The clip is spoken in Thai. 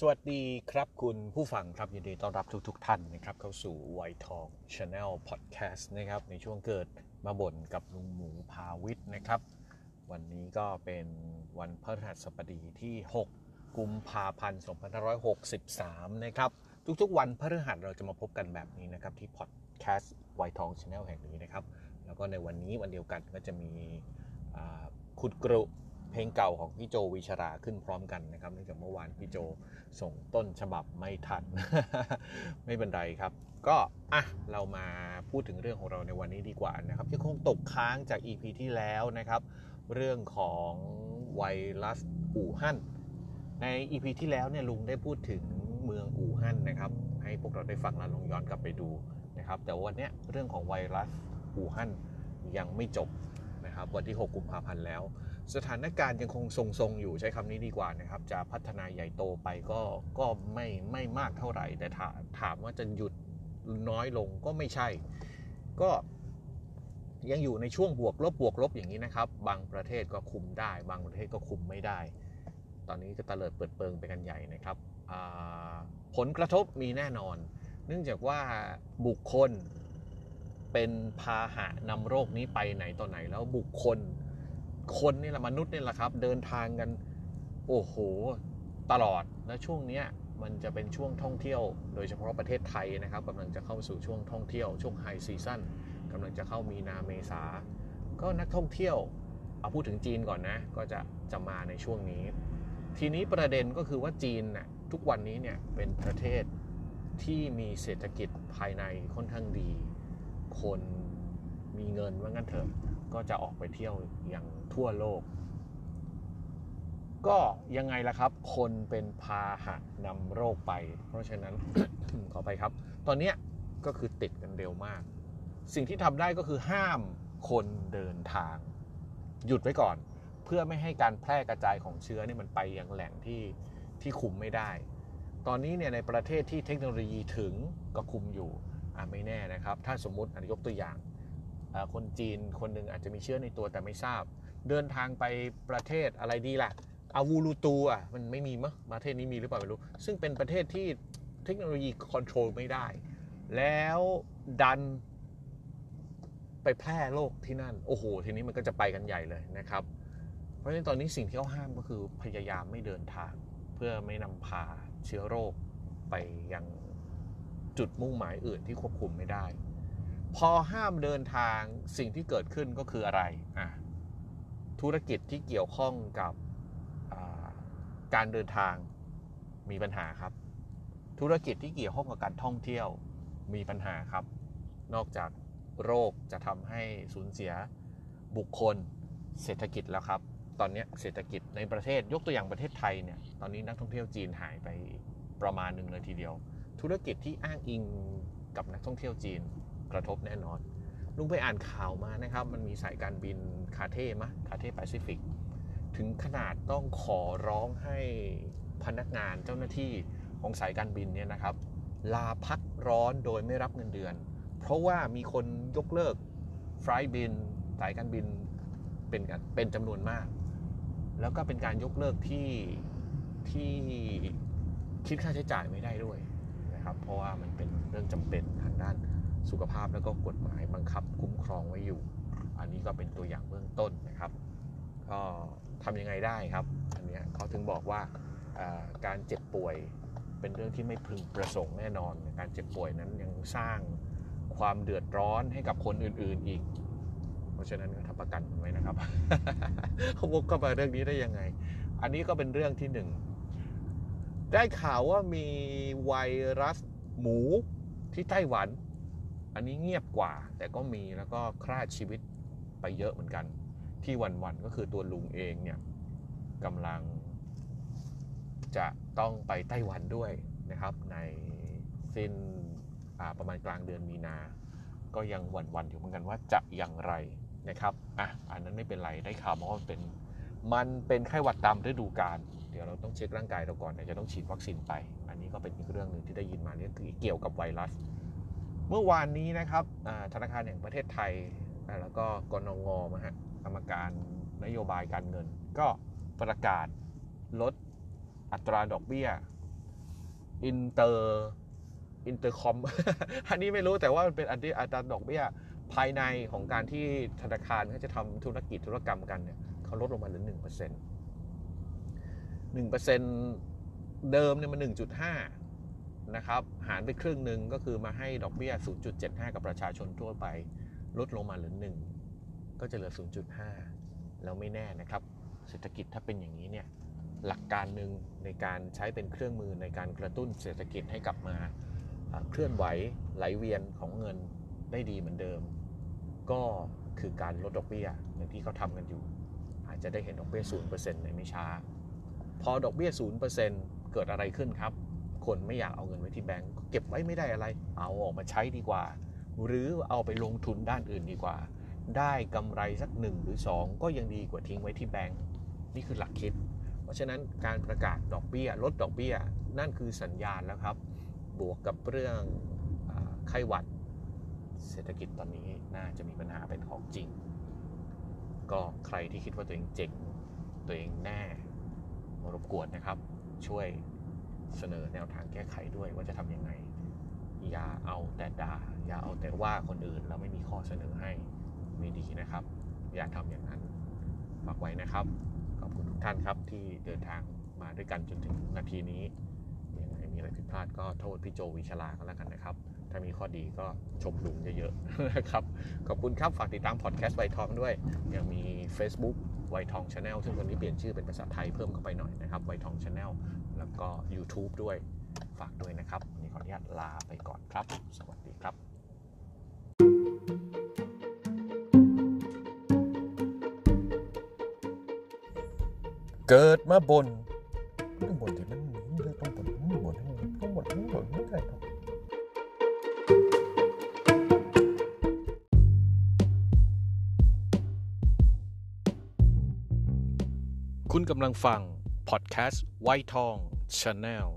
สวัสดีครับคุณผู้ฟังครับ ยินดีต้อนรับทุกท่านนะครับ เข้าสู่วัยทองชาแนลพอดแคสต์นะครับ ในช่วงเกิดมาบ่นกับลุงหมูพาวิทย์นะครับ วันนี้ก็เป็นวันพฤหัสบดีที่ 6 กุมภาพันธ์ 2563 นะครับ ทุกๆ วันพฤหัสเราจะมาพบกันแบบนี้นะครับ ที่พอดแคสต์วัยทองชาแนลแห่งนี้นะครับ แล้วก็ในวันนี้วันเดียวกันก็จะมีอ่าขุดกรุ เพลงเก่าของพี่โจวิชราขึ้นพร้อมกันนะครับเนื่องจากเมื่อวานพี่โจส่งต้นฉบับไม่ทัน ไม่เป็นไรครับ ก็อะเรามาพูดถึงเรื่องของเราในวันนี้ดีกว่านะครับยังคงตกค้างจาก EP ที่แล้วนะครับ เรื่องของไวรัสอู่ฮั่นใน EP ที่แล้วเนี่ยลุงได้พูดถึงเมืองอู่ฮั่นนะครับ ให้พวกเราได้ฟังแล้วลองย้อนกลับไปดูนะครับ แต่วันนี้เรื่องของไวรัสอู่ฮั่นยังไม่จบนะครับ วันที่ 6 กุมภาพันธ์แล้ว สถานการณ์ยังคงทรงๆอยู่ใช้คำนี้ดีกว่านะครับ จะพัฒนาใหญ่โตไปก็ก็ไม่ไม่มากเท่าไหร่ แต่ถาถามว่าจะหยุดน้อยลงก็ไม่ใช่ ก็ยังอยู่ในช่วงบวกลบบวกลบอย่างนี้นะครับ บางประเทศก็คุมได้ บางประเทศก็คุมไม่ได้ ตอนนี้ก็ตะเลิดเปิดเปิงไปกันใหญ่นะครับผลกระทบมีแน่นอน เนื่องจากว่าบุคคลเป็นพาหะนำโรคนี้ไปไหนต่อไหนแล้วบุคคล คนนี่แหละมนุษย์นี่แหละครับ เดินทางกัน โอ้โห ตลอดและช่วงเนี้ยมันจะเป็นช่วงท่องเที่ยว โดยเฉพาะประเทศไทยนะครับกำลังจะเข้าสู่ช่วงท่องเที่ยวช่วงไฮซีซั่นกำลังจะเข้ามีนาเมษา ก็นักท่องเที่ยวเอาพูดถึงจีนก่อนนะ ก็จะจะมาในช่วงนี้ ทีนี้ประเด็นก็คือว่าจีนน่ะทุกวันนี้เนี่ยเป็นประเทศที่มีเศรษฐกิจภายในค่อนข้างดี คน มีเงินว่างั้นเถอะก็จะออกไปเที่ยวอย่างทั่วโลก ก็ยังไงล่ะครับ คนเป็นพาหะนำโรคไป เพราะฉะนั้นขอไปครับ ตอนนี้ก็คือติดกันเร็วมาก สิ่งที่ทำได้ก็คือห้ามคนเดินทาง หยุดไว้ก่อน เพื่อไม่ให้การแพร่กระจายของเชื้อนี่มันไปยังแหล่งที่ที่คุมไม่ได้ ตอนนี้เนี่ยในประเทศที่เทคโนโลยีถึงก็คุมอยู่อะไม่แน่นะครับ ถ้าสมมติอะยกตัวอย่าง คนจีนคนหนึ่งอาจจะมีเชื้อในตัวแต่ไม่ทราบ เดินทางไปประเทศอะไรดีล่ะอาวูลูตูอะมันไม่มีมั้งประเทศนี้มีหรือเปล่าไม่รู้ ซึ่งเป็นประเทศที่เทคโนโลยีคอนโทรลไม่ได้ แล้วดันไปแพร่โรคที่นั่น โอ้โห ทีนี้มันก็จะไปกันใหญ่เลยนะครับ เพราะฉะนั้นตอนนี้สิ่งที่เขาห้ามก็คือพยายามไม่เดินทาง เพื่อไม่นำพาเชื้อโรคไปยังจุดมุ่งหมายอื่นที่ควบคุมไม่ได้ พอห้ามเดินทางสิ่งที่เกิดขึ้นก็คืออะไรอะธุรกิจที่เกี่ยวข้องกับการเดินทางมีปัญหาครับ ธุรกิจที่เกี่ยวข้องกับการท่องเที่ยวมีปัญหาครับ นอกจากโรคจะทำให้สูญเสียบุคคลเศรษฐกิจแล้วครับ ตอนนี้เศรษฐกิจในประเทศยกตัวอย่างประเทศไทยเนี่ยตอนนี้นักท่องเที่ยวจีนหายไปประมาณหนึ่งเลยทีเดียว ธุรกิจที่อ้างอิงกับนักท่องเที่ยวจีน กระทบแน่นอน ลุงไปอ่านข่าวมานะครับ มันมีสายการบินคาเท่มะคาเท่แปซิฟิกถึงขนาดต้องขอร้องให้พนักงานเจ้าหน้าที่ของสายการบินเนี่ยนะครับ ลาพักร้อนโดยไม่รับเงินเดือน เพราะว่ามีคนยกเลิกไฟล์บินสายการบินเป็นกันเป็นจำนวนมาก แล้วก็เป็นการยกเลิกที่ที่คิดค่าใช้จ่ายไม่ได้ด้วยนะครับ เพราะว่ามันเป็นเรื่องจำเป็นทางด้าน สุขภาพแล้วก็กฎหมายบังคับคุ้มครองไว้อยู่ อันนี้ก็เป็นตัวอย่างเบื้องต้นนะครับ ก็ทำยังไงได้ครับ อันนี้เขาถึงบอกว่าการเจ็บป่วยเป็นเรื่องที่ไม่พึงประสงค์แน่นอน การเจ็บป่วยนั้นยังสร้างความเดือดร้อนให้กับคนอื่นๆอีก เพราะฉะนั้นก็ทำประกันไว้นะครับเขาวกก็มาเรื่องนี้ได้ยังไง อันนี้ก็เป็นเรื่องที่หนึ่งได้ข่าวว่ามีไวรัสหมูที่ไต้หวัน อันนี้เงียบกว่า แต่ก็มีแล้วก็ฆ่าชีวิตไปเยอะเหมือนกัน ที่วันๆก็คือตัวลุงเองเนี่ยกำลังจะต้องไปไต้หวันด้วยนะครับ ในสิ้นประมาณกลางเดือนมีนา ก็ยังวันๆอยู่เหมือนกันว่าจะอย่างไรนะครับอะอันนั้นไม่เป็นไรได้ข่าวมาว่ามันเป็นมันเป็นไข้หวัดตามฤดูกาลเดี๋ยวเราต้องเช็คร่างกายเราก่อนเดี๋ยวจะต้องฉีดวัคซีนไป อันนี้ก็เป็นอีกเรื่องหนึ่งที่ได้ยินมาเนี่ยคือเกี่ยวกับไวรัส เมื่อวานนี้นะครับธนาคารแห่งประเทศไทย แล้วก็กนงมาฮะกรรมการนโยบายการเงิน ก็ประกาศลดอัตราดอกเบี้ย inter intercom อันนี้ไม่รู้แต่ว่ามันเป็นอันที่อัตราดอกเบี้ยภายในของการที่ธนาคารเขาจะทำธุรกิจธุรกรรมกันเนี่ยเขาลดลงมาเหลือหนึ่งเปอร์เซ็นต์หนึ่งเปอร์เซ็นต์เดิมเนี่ยมันหนึ่งจุดห้า นะครับ หารไปครึ่งหนึ่งก็คือมาให้ดอกเบี้ย 0.75 กับประชาชนทั่วไป ลดลงมาเหลือ 1 ก็จะเหลือ 0.5 แล้วไม่แน่นะครับ เศรษฐกิจถ้าเป็นอย่างนี้เนี่ย หลักการหนึ่งในการใช้เป็นเครื่องมือในการกระตุ้นเศรษฐกิจให้กลับมาเคลื่อนไหวไหลเวียนของเงินได้ดีเหมือนเดิม ก็คือการลดดอกเบี้ยอย่างที่เขาทำกันอยู่ อาจจะได้เห็นดอกเบี้ย 0%ในไม่ช้า พอดอกเบี้ย 0%เกิดอะไรขึ้นครับ คนไม่อยากเอาเงินไว้ที่แบงก์เก็บไว้ไม่ได้อะไร เอาออกมาใช้ดีกว่า หรือเอาไปลงทุนด้านอื่นดีกว่า ได้กำไรสักหนึ่งหรือ 2 ก็ยังดีกว่าทิ้งไว้ที่แบงก์นี่คือหลักคิด เพราะฉะนั้นการประกาศดอกเบี้ยลดดอกเบี้ย นั่นคือสัญญาณแล้วครับ บวกกับเรื่องไข้หวัด เศรษฐกิจตอนนี้น่าจะมีปัญหาเป็นของจริง ก็ใครที่คิดว่าตัวเองเจ๋งตัวเองแน่รบกวนนะครับ ช่วย เสนอแนวทางแก้ไขด้วยว่าจะทำยังไง อย่าเอาแต่ด่า อย่าเอาแต่ว่าคนอื่นแล้วไม่มีข้อเสนอให้ไม่ดีนะครับ อย่าทำอย่างนั้นฝากไว้นะครับ ขอบคุณทุกท่านครับที่เดินทางมาด้วยกันจนถึงนาทีนี้ยังไงมีอะไรผิดพลาดก็โทษพี่โจวิชลาก็แล้วกันนะครับ ถ้ามีข้อดีก็ชมลุงเยอะๆนะครับ ขอบคุณครับ ฝากติดตามพอดแคสต์วัยทองด้วย ยังมี Facebook ไวทองชาแนลซึ่งวันนี้เปลี่ยนชื่อเป็นภาษาไทยเพิ่มเข้าไปหน่อยนะครับวัยทองชาแนล แล้วก็ YouTube ด้วยฝากด้วยนะครับวันนี้ขออนุญาตลาไปก่อนครับ สวัสดีครับเกิดมาบนต้องบนที่มันมีเลยต้องบนต้องบนต้องบนต้องบนไม่ได้ครับคุณกำลังฟัง พอดแคสต์ไวทองชาแนล